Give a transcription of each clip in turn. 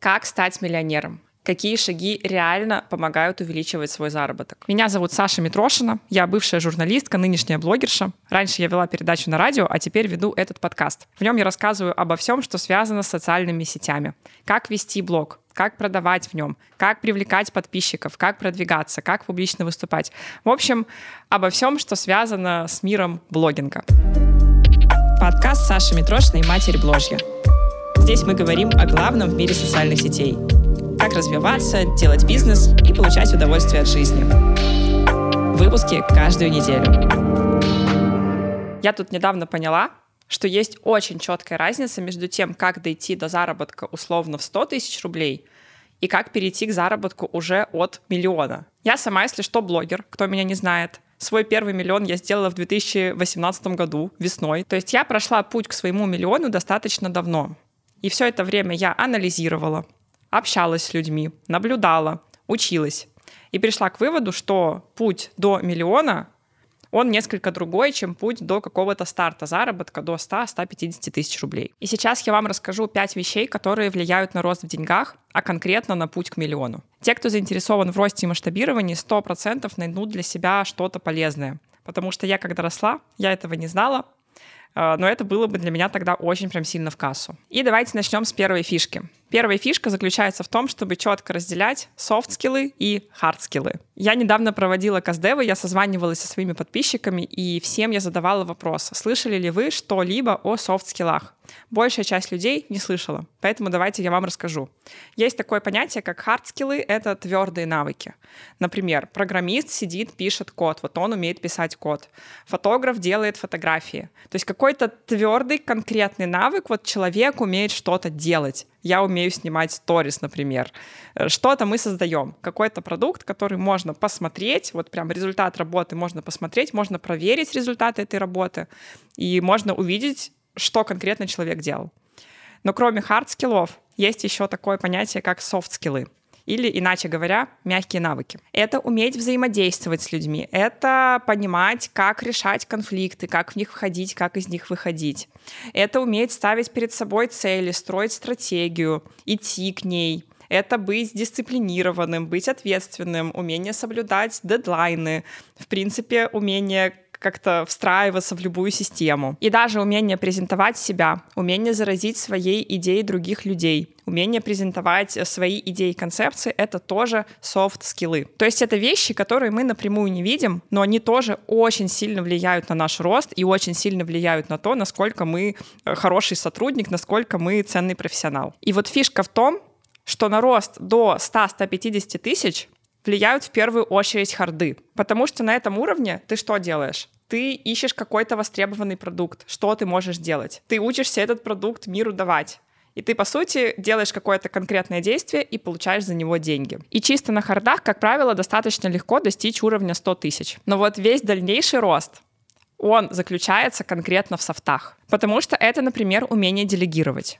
Как стать миллионером? Какие шаги реально помогают увеличивать свой заработок? Меня зовут Саша Митрошина, я бывшая журналистка, нынешняя блогерша. Раньше я вела передачу на радио, а теперь веду этот подкаст. В нем я рассказываю обо всем, что связано с социальными сетями. Как вести блог, как продавать в нем, как привлекать подписчиков, как продвигаться, как публично выступать. В общем, обо всем, что связано с миром блогинга. Подкаст Саши Митрошиной «Матерь Бложья». Здесь мы говорим о главном в мире социальных сетей. Как развиваться, делать бизнес и получать удовольствие от жизни. Выпуски каждую неделю. Я тут недавно поняла, что есть очень четкая разница между тем, как дойти до заработка условно в 100 тысяч рублей и как перейти к заработку уже от миллиона. Я сама, если что, блогер, кто меня не знает. Свой первый миллион я сделала в 2018 году, весной. То есть я прошла путь к своему миллиону достаточно давно. И все это время я анализировала, общалась с людьми, наблюдала, училась. И пришла к выводу, что путь до миллиона он несколько другой, чем путь до какого-то старта заработка до 100-150 тысяч рублей. И сейчас я вам расскажу 5 вещей, которые влияют на рост в деньгах, а конкретно на путь к миллиону. Те, кто заинтересован в росте и масштабировании, 100% найдут для себя что-то полезное. Потому что я, когда росла, я этого не знала, но это было бы для меня тогда очень прям сильно в кассу. И давайте начнем с первой фишки. Первая фишка заключается в том, чтобы четко разделять софт-скиллы и хард-скиллы. Я недавно проводила кастдевы, я созванивалась со своими подписчиками, и всем я задавала вопрос, слышали ли вы что-либо о софт-скиллах? Большая часть людей не слышала, поэтому давайте я вам расскажу. Есть такое понятие, как хард-скиллы — это твердые навыки. Например, программист сидит, пишет код, вот он умеет писать код. Фотограф делает фотографии. То есть какой-то твердый, конкретный навык, вот человек умеет что-то делать я умею снимать сторис, например. Э, что-то мы создаем, какой-то продукт, который можно посмотреть, вот прям результат работы можно посмотреть, можно проверить результаты этой работы, и можно увидеть, что конкретно человек делал. Но кроме хард-скиллов есть еще такое понятие, как софт-скиллы — или, иначе говоря, мягкие навыки. Это уметь взаимодействовать с людьми, это понимать, как решать конфликты, как в них входить, как из них выходить. Это уметь ставить перед собой цели, строить стратегию, идти к ней, это быть дисциплинированным, быть ответственным, умение соблюдать дедлайны, в принципе, умение как-то встраиваться в любую систему. И даже умение презентовать себя, умение заразить своей идеей других людей, умение презентовать свои идеи и концепции — это тоже софт-скиллы. То есть это вещи, которые мы напрямую не видим, но они тоже очень сильно влияют на наш рост и очень сильно влияют на то, насколько мы э, хороший сотрудник, насколько мы ценный профессионал. И вот фишка в том, что на рост до 100-150 тысяч влияют в первую очередь харды. Потому что на этом уровне ты что делаешь? Ты ищешь какой-то востребованный продукт. Что ты можешь делать? Ты учишься этот продукт миру давать. И ты, по сути, делаешь какое-то конкретное действие и получаешь за него деньги. И чисто на хардах, как правило, достаточно легко достичь уровня 100 тысяч. Но вот весь дальнейший рост, он заключается конкретно в софтах. Потому что это, например, умение делегировать.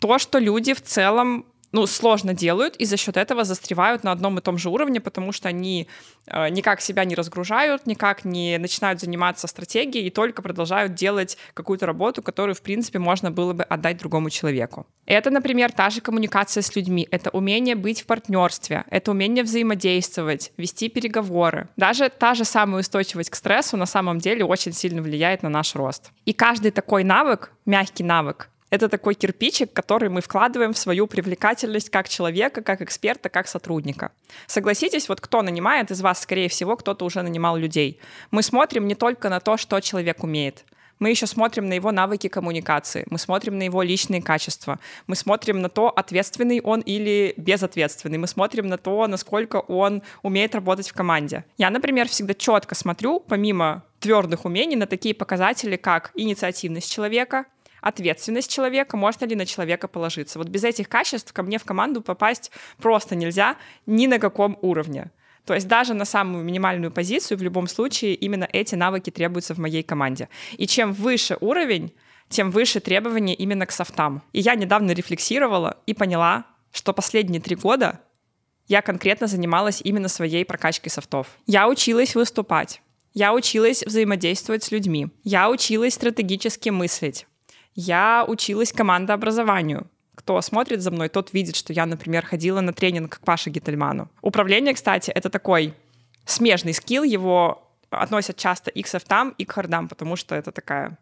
То, что люди в целом ну, сложно делают, и за счет этого застревают на одном и том же уровне, потому что они э, никак себя не разгружают, никак не начинают заниматься стратегией и только продолжают делать какую-то работу, которую, в принципе, можно было бы отдать другому человеку. Это, например, та же коммуникация с людьми, это умение быть в партнерстве, это умение взаимодействовать, вести переговоры. Даже та же самая устойчивость к стрессу на самом деле очень сильно влияет на наш рост. И каждый такой навык, мягкий навык, это такой кирпичик, который мы вкладываем в свою привлекательность как человека, как эксперта, как сотрудника. Согласитесь, вот кто нанимает из вас, скорее всего, кто-то уже нанимал людей. Мы смотрим не только на то, что человек умеет. Мы еще смотрим на его навыки коммуникации, мы смотрим на его личные качества, мы смотрим на то, ответственный он или безответственный, мы смотрим на то, насколько он умеет работать в команде. Я, например, всегда четко смотрю, помимо твердых умений, на такие показатели, как инициативность человека, ответственность человека, можно ли на человека положиться. Вот без этих качеств ко мне в команду попасть просто нельзя ни на каком уровне. То есть даже на самую минимальную позицию в любом случае именно эти навыки требуются в моей команде. И чем выше уровень, тем выше требования именно к софтам. И я недавно рефлексировала и поняла, что последние три года я конкретно занималась именно своей прокачкой софтов. Я училась выступать, я училась взаимодействовать с людьми, я училась стратегически мыслить, я училась командообразованию. кто смотрит за мной, тот видит, что я, например, ходила на тренинг к Паше Гительману. Управление, кстати, это такой смежный скилл, его относят часто и к софтам, и к хардам, потому что это такая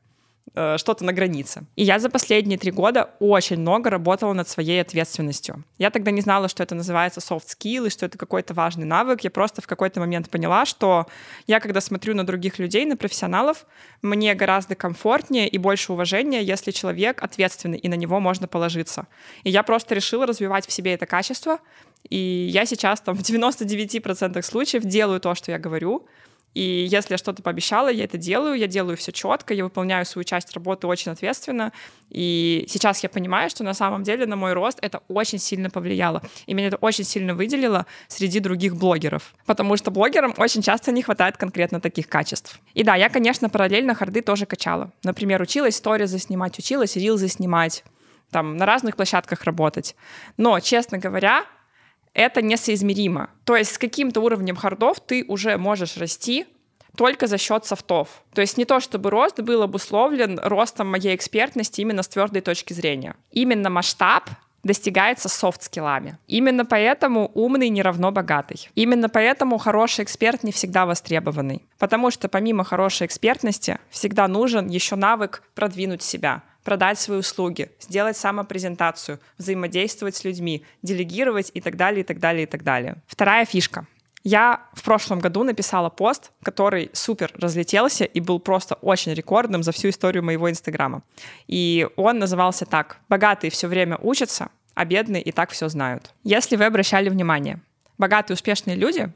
что-то на границе. И я за последние три года очень много работала над своей ответственностью. Я тогда не знала, что это называется soft skill и что это какой-то важный навык. Я просто в какой-то момент поняла, что я, когда смотрю на других людей, на профессионалов, мне гораздо комфортнее и больше уважения, если человек ответственный, и на него можно положиться. И я просто решила развивать в себе это качество, и я сейчас там в 99% случаев делаю то, что я говорю, и если я что-то пообещала, я это делаю, я делаю все четко, я выполняю свою часть работы очень ответственно. И сейчас я понимаю, что на самом деле на мой рост это очень сильно повлияло. И меня это очень сильно выделило среди других блогеров. Потому что блогерам очень часто не хватает конкретно таких качеств. И да, я, конечно, параллельно харды тоже качала. Например, училась сторизы снимать, училась рилзы снимать, там, на разных площадках работать. Но, честно говоря, это несоизмеримо. То есть с каким-то уровнем хардов ты уже можешь расти только за счет софтов. То есть не то, чтобы рост был обусловлен ростом моей экспертности именно с твердой точки зрения. Именно масштаб достигается софт-скиллами. Именно поэтому умный не равно богатый. Именно поэтому хороший эксперт не всегда востребованный. Потому что помимо хорошей экспертности всегда нужен еще навык продвинуть себя, продать свои услуги, сделать самопрезентацию, взаимодействовать с людьми, делегировать и так далее, и так далее, и так далее. Вторая фишка. Я в прошлом году написала пост, который супер разлетелся и был просто очень рекордным за всю историю моего Инстаграма. И он назывался так «Богатые все время учатся, а бедные и так все знают». Если вы обращали внимание, богатые успешные люди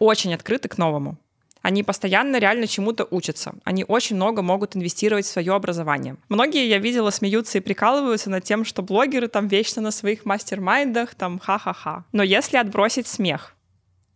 очень открыты к новому. Они постоянно реально чему-то учатся. Они очень много могут инвестировать в свое образование. Многие, я видела, смеются и прикалываются над тем, что блогеры там вечно на своих мастер-майндах, там ха-ха-ха. Но если отбросить смех,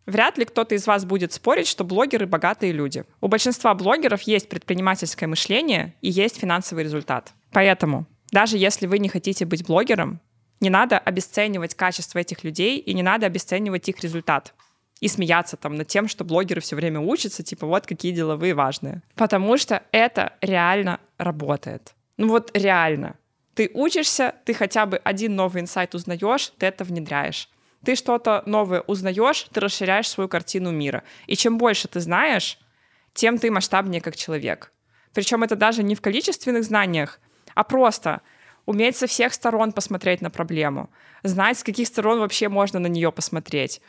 Вряд ли кто-то из вас будет спорить, что блогеры — богатые люди. У большинства блогеров есть предпринимательское мышление и есть финансовый результат. Поэтому, даже если вы не хотите быть блогером, не надо обесценивать качество этих людей и не надо обесценивать их результат и смеяться там над тем, что блогеры все время учатся, типа вот какие деловые важные. Потому что это реально работает. Ну вот реально. Ты учишься, ты хотя бы один новый инсайт узнаешь, ты это внедряешь. Ты что-то новое узнаешь, ты расширяешь свою картину мира. И чем больше ты знаешь, тем ты масштабнее как человек. Причем это даже не в количественных знаниях, а просто уметь со всех сторон посмотреть на проблему, знать, с каких сторон вообще можно на нее посмотреть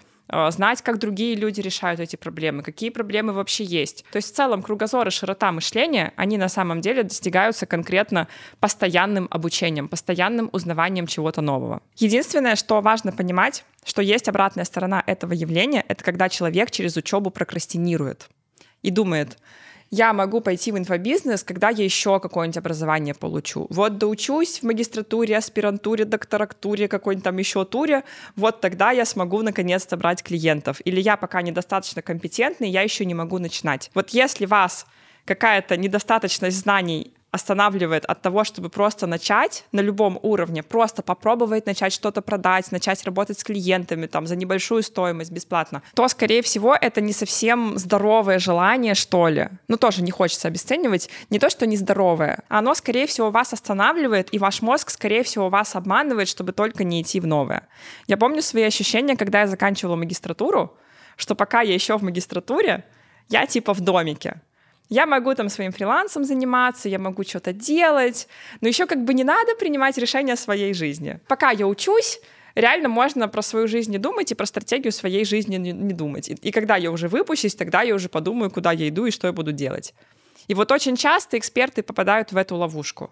знать, как другие люди решают эти проблемы, какие проблемы вообще есть. То есть в целом кругозор и широта мышления, они на самом деле достигаются конкретно постоянным обучением, постоянным узнаванием чего-то нового. Единственное, что важно понимать, что есть обратная сторона этого явления, это когда человек через учебу прокрастинирует и думает, я могу пойти в инфобизнес, когда я еще какое-нибудь образование получу. Вот доучусь в магистратуре, аспирантуре, докторактуре, какой-нибудь там еще туре, вот тогда я смогу наконец-то брать клиентов. Или я пока недостаточно компетентный, я еще не могу начинать. Вот если вас какая-то недостаточность знаний останавливает от того, чтобы просто начать на любом уровне, просто попробовать начать что-то продать, начать работать с клиентами там за небольшую стоимость бесплатно, то, скорее всего, это не совсем здоровое желание, что ли. Ну, тоже не хочется обесценивать. Не то, что нездоровое. Оно, скорее всего, вас останавливает, и ваш мозг, скорее всего, вас обманывает, чтобы только не идти в новое. Я помню свои ощущения, когда я заканчивала магистратуру, что пока я еще в магистратуре, я типа в домике. Я могу там своим фрилансом заниматься, я могу что-то делать, но еще как бы не надо принимать решения о своей жизни. Пока я учусь, реально можно про свою жизнь не думать и про стратегию своей жизни не, не думать. И, и когда я уже выпущусь, тогда я уже подумаю, куда я иду и что я буду делать. И вот очень часто эксперты попадают в эту ловушку,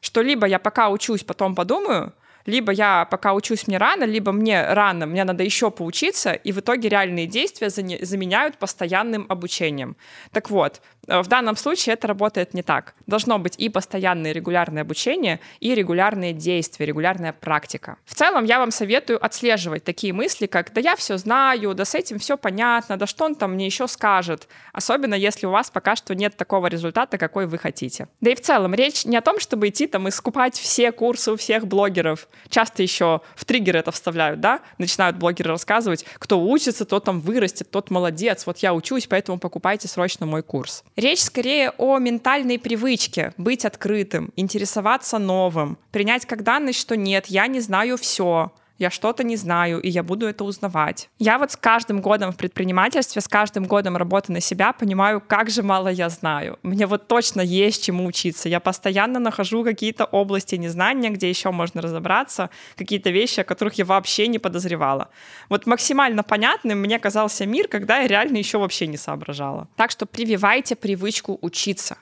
что либо я пока учусь, потом подумаю, либо я пока учусь, мне рано, либо мне рано, мне надо еще поучиться, и в итоге реальные действия заменяют постоянным обучением. Так вот, э, в данном случае это работает не так. Должно быть и постоянное регулярное обучение, и регулярные действия, регулярная практика. В целом я вам советую отслеживать такие мысли, как «да я все знаю», «да с этим все понятно», «да что он там мне еще скажет», особенно если у вас пока что нет такого результата, какой вы хотите. Да и в целом речь не о том, чтобы идти там и скупать все курсы у всех блогеров, Часто еще в триггер это вставляют, да? Начинают блогеры рассказывать, кто учится, тот там вырастет, тот молодец. Вот я учусь, поэтому покупайте срочно мой курс. Речь скорее о ментальной привычке быть открытым, интересоваться новым, принять как данность, что нет, я не знаю все, я что-то не знаю, и я буду это узнавать. Я вот с каждым годом в предпринимательстве, с каждым годом работы на себя понимаю, как же мало я знаю. Мне вот точно есть чему учиться. Я постоянно нахожу какие-то области незнания, где еще можно разобраться, какие-то вещи, о которых я вообще не подозревала. Вот максимально понятным мне казался мир, когда я реально еще вообще не соображала. Так что прививайте привычку учиться.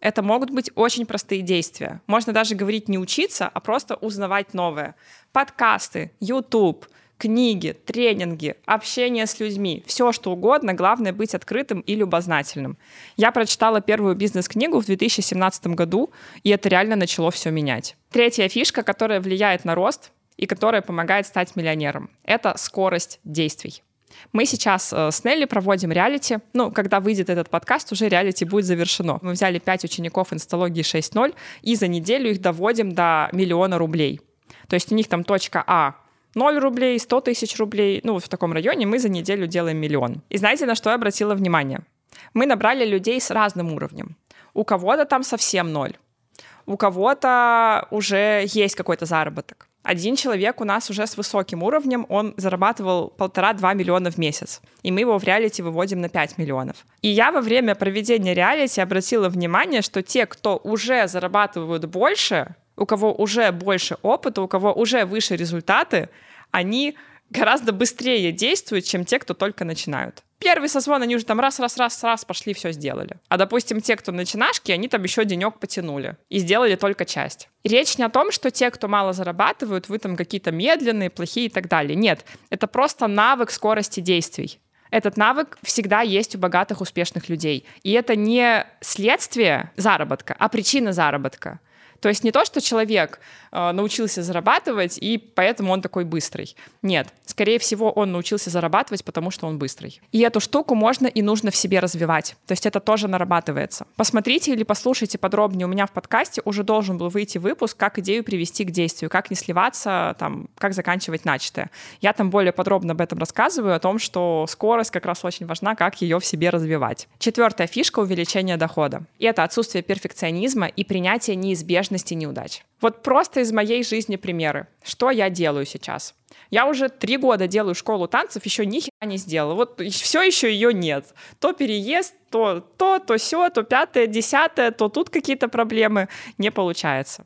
Это могут быть очень простые действия. Можно даже говорить не учиться, а просто узнавать новое. Подкасты, YouTube, книги, тренинги, общение с людьми, все что угодно, главное быть открытым и любознательным. Я прочитала первую бизнес-книгу в 2017 году, и это реально начало все менять. Третья фишка, которая влияет на рост и которая помогает стать миллионером, это скорость действий. Мы сейчас э, с Нелли проводим реалити. Ну, когда выйдет этот подкаст, уже реалити будет завершено. Мы взяли 5 учеников инсталогии 6.0 и за неделю их доводим до миллиона рублей. То есть у них там точка А 0 рублей, 100 тысяч рублей, ну, в таком районе мы за неделю делаем миллион. И знаете, на что я обратила внимание? Мы набрали людей с разным уровнем. У кого-то там совсем ноль, у кого-то уже есть какой-то заработок один человек у нас уже с высоким уровнем, он зарабатывал полтора-два миллиона в месяц. И мы его в реалити выводим на 5 миллионов. И я во время проведения реалити обратила внимание, что те, кто уже зарабатывают больше, у кого уже больше опыта, у кого уже выше результаты, они гораздо быстрее действуют, чем те, кто только начинают. Первый созвон, они уже там раз-раз-раз-раз пошли, все сделали. А, допустим, те, кто начинашки, они там еще денек потянули и сделали только часть. И речь не о том, что те, кто мало зарабатывают, вы там какие-то медленные, плохие и так далее. Нет, это просто навык скорости действий. Этот навык всегда есть у богатых, успешных людей. И это не следствие заработка, а причина заработка. То есть не то, что человек э, научился зарабатывать, и поэтому он такой быстрый. Нет, скорее всего, он научился зарабатывать, потому что он быстрый. И эту штуку можно и нужно в себе развивать. То есть это тоже нарабатывается. Посмотрите или послушайте подробнее. У меня в подкасте уже должен был выйти выпуск, как идею привести к действию, как не сливаться, там, как заканчивать начатое. Я там более подробно об этом рассказываю, о том, что скорость как раз очень важна, как ее в себе развивать. Четвертая фишка — увеличение дохода. И это отсутствие перфекционизма и принятие неизбежности неизбежности неудач. Вот просто из моей жизни примеры. Что я делаю сейчас? Я уже три года делаю школу танцев, еще ни хера не сделала. Вот все еще ее нет. То переезд, то то, то все, то пятое, десятое, то тут какие-то проблемы. Не получается.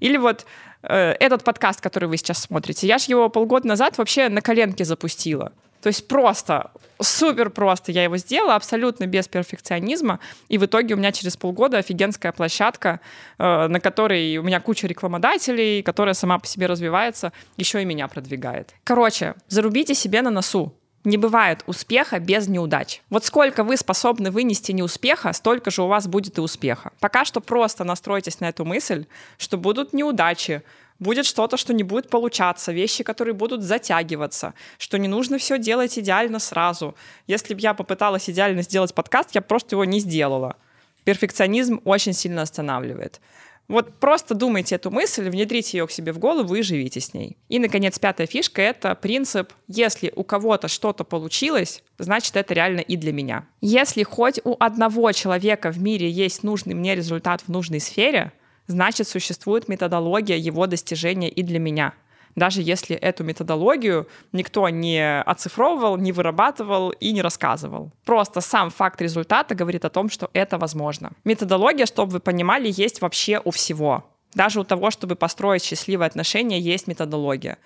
Или вот э, этот подкаст, который вы сейчас смотрите, я же его полгода назад вообще на коленке запустила. То есть просто, супер просто я его сделала, абсолютно без перфекционизма. И в итоге у меня через полгода офигенская площадка, э, на которой у меня куча рекламодателей, которая сама по себе развивается, еще и меня продвигает. Короче, зарубите себе на носу. Не бывает успеха без неудач. Вот сколько вы способны вынести неуспеха, столько же у вас будет и успеха. Пока что просто настройтесь на эту мысль, что будут неудачи, будет что-то, что не будет получаться, вещи, которые будут затягиваться, что не нужно все делать идеально сразу. Если бы я попыталась идеально сделать подкаст, я просто его не сделала. Перфекционизм очень сильно останавливает. Вот просто думайте эту мысль, внедрите ее к себе в голову и живите с ней. И, наконец, пятая фишка — это принцип «если у кого-то что-то получилось, значит, это реально и для меня». Если хоть у одного человека в мире есть нужный мне результат в нужной сфере — значит, существует методология его достижения и для меня. Даже если эту методологию никто не оцифровывал, не вырабатывал и не рассказывал. Просто сам факт результата говорит о том, что это возможно. Методология, чтобы вы понимали, есть вообще у всего. Даже у того, чтобы построить счастливые отношения, есть методология.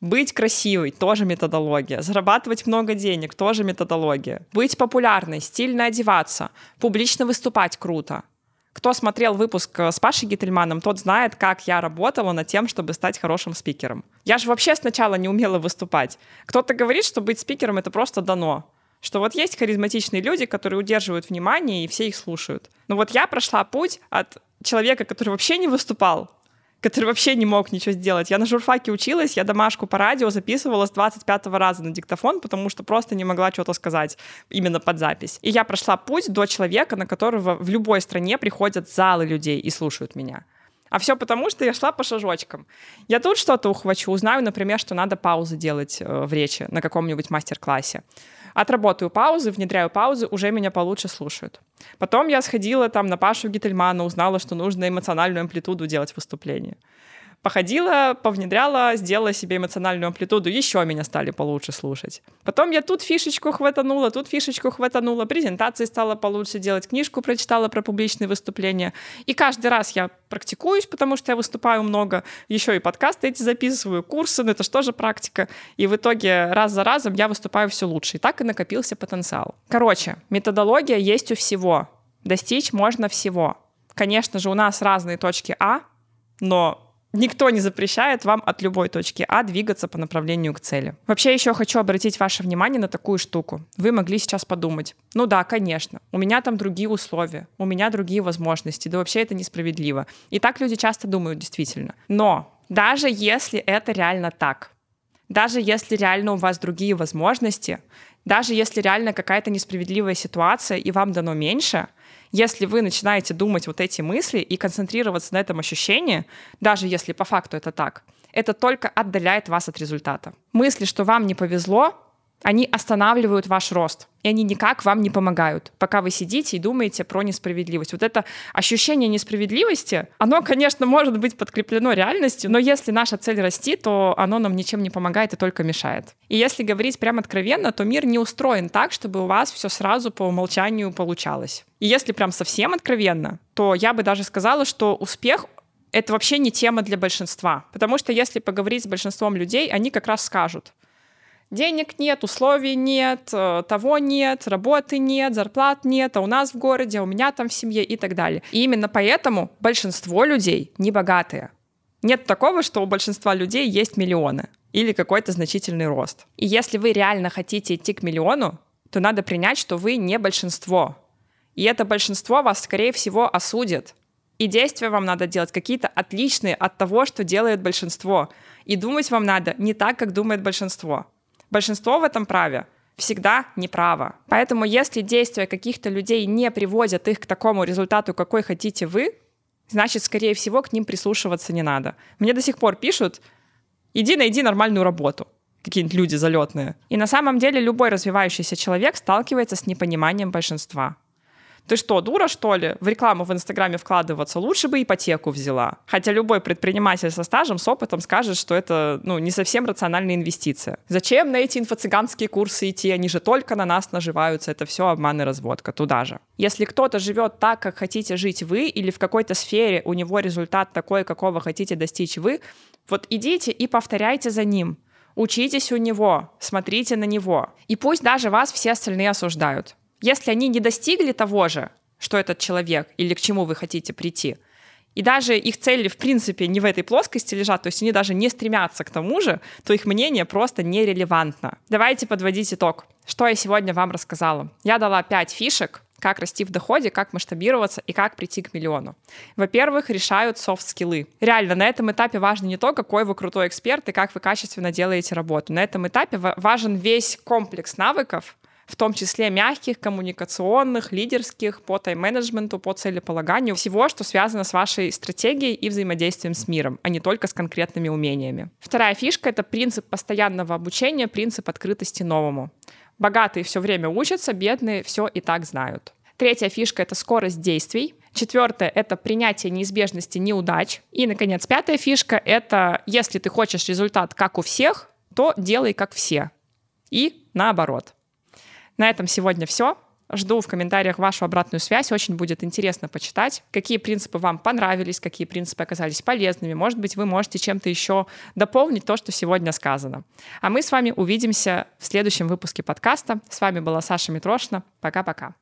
Быть красивой — тоже методология. Зарабатывать много денег — тоже методология. Быть популярной, стильно одеваться, публично выступать круто кто смотрел выпуск э, с Пашей Гительманом, тот знает, как я работала над тем, чтобы стать хорошим спикером. Я же вообще сначала не умела выступать. Кто-то говорит, что быть спикером — это просто дано. Что вот есть харизматичные люди, которые удерживают внимание, и все их слушают. Но вот я прошла путь от человека, который вообще не выступал, который вообще не мог ничего сделать. Я на журфаке училась, я домашку по радио записывала с 25 раза на диктофон, потому что просто не могла что-то сказать именно под запись. И я прошла путь до человека, на которого в любой стране приходят залы людей и слушают меня. А все потому, что я шла по шажочкам. Я тут что-то ухвачу, узнаю, например, что надо паузы делать э, в речи на каком-нибудь мастер-классе. Отработаю паузы, внедряю паузы, уже меня получше слушают. Потом я сходила там на Пашу Гительмана, узнала, что нужно эмоциональную амплитуду делать в выступлении походила, повнедряла, сделала себе эмоциональную амплитуду, еще меня стали получше слушать. Потом я тут фишечку хватанула, тут фишечку хватанула, презентации стала получше делать, книжку прочитала про публичные выступления. И каждый раз я практикуюсь, потому что я выступаю много, еще и подкасты эти записываю, курсы, ну это же тоже практика. И в итоге раз за разом я выступаю все лучше. И так и накопился потенциал. Короче, методология есть у всего. Достичь можно всего. Конечно же, у нас разные точки А, но Никто не запрещает вам от любой точки А двигаться по направлению к цели. Вообще еще хочу обратить ваше внимание на такую штуку. Вы могли сейчас подумать, ну да, конечно, у меня там другие условия, у меня другие возможности, да вообще это несправедливо. И так люди часто думают действительно. Но даже если это реально так, даже если реально у вас другие возможности, даже если реально какая-то несправедливая ситуация и вам дано меньше, если вы начинаете думать вот эти мысли и концентрироваться на этом ощущении, даже если по факту это так, это только отдаляет вас от результата. Мысли, что вам не повезло, они останавливают ваш рост, и они никак вам не помогают, пока вы сидите и думаете про несправедливость. Вот это ощущение несправедливости, оно, конечно, может быть подкреплено реальностью, но если наша цель расти, то оно нам ничем не помогает и только мешает. И если говорить прям откровенно, то мир не устроен так, чтобы у вас все сразу по умолчанию получалось. И если прям совсем откровенно, то я бы даже сказала, что успех это вообще не тема для большинства. Потому что если поговорить с большинством людей, они как раз скажут, денег нет, условий нет, э, того нет, работы нет, зарплат нет, а у нас в городе, а у меня там в семье и так далее. И именно поэтому большинство людей не богатые. Нет такого, что у большинства людей есть миллионы или какой-то значительный рост. И если вы реально хотите идти к миллиону, то надо принять, что вы не большинство. И это большинство вас, скорее всего, осудит. И действия вам надо делать какие-то отличные от того, что делает большинство. И думать вам надо не так, как думает большинство. Большинство в этом праве всегда неправо. Поэтому если действия каких-то людей не приводят их к такому результату, какой хотите вы, значит, скорее всего, к ним прислушиваться не надо. Мне до сих пор пишут, иди найди нормальную работу какие-нибудь люди залетные. И на самом деле любой развивающийся человек сталкивается с непониманием большинства. Ты что, дура, что ли? В рекламу в Инстаграме вкладываться лучше бы ипотеку взяла. Хотя любой предприниматель со стажем, с опытом скажет, что это ну, не совсем рациональная инвестиция. Зачем на эти инфо-цыганские курсы идти? Они же только на нас наживаются. Это все обман и разводка. Туда же. Если кто-то живет так, как хотите жить вы, или в какой-то сфере у него результат такой, какого хотите достичь вы, вот идите и повторяйте за ним. Учитесь у него, смотрите на него. И пусть даже вас все остальные осуждают. Если они не достигли того же, что этот человек или к чему вы хотите прийти, и даже их цели, в принципе, не в этой плоскости лежат, то есть они даже не стремятся к тому же, то их мнение просто нерелевантно. Давайте подводить итог. Что я сегодня вам рассказала? Я дала 5 фишек, как расти в доходе, как масштабироваться и как прийти к миллиону. Во-первых, решают софт-скиллы. Реально, на этом этапе важно не то, какой вы крутой эксперт и как вы качественно делаете работу. На этом этапе важен весь комплекс навыков, в том числе мягких, коммуникационных, лидерских, по тайм-менеджменту, по целеполаганию, всего, что связано с вашей стратегией и взаимодействием с миром, а не только с конкретными умениями. Вторая фишка — это принцип постоянного обучения, принцип открытости новому. Богатые все время учатся, бедные все и так знают. Третья фишка — это скорость действий. Четвертое — это принятие неизбежности неудач. И, наконец, пятая фишка — это если ты хочешь результат как у всех, то делай как все. И наоборот. На этом сегодня все. Жду в комментариях вашу обратную связь. Очень будет интересно почитать, какие принципы вам понравились, какие принципы оказались полезными. Может быть, вы можете чем-то еще дополнить то, что сегодня сказано. А мы с вами увидимся в следующем выпуске подкаста. С вами была Саша Митрошина. Пока-пока.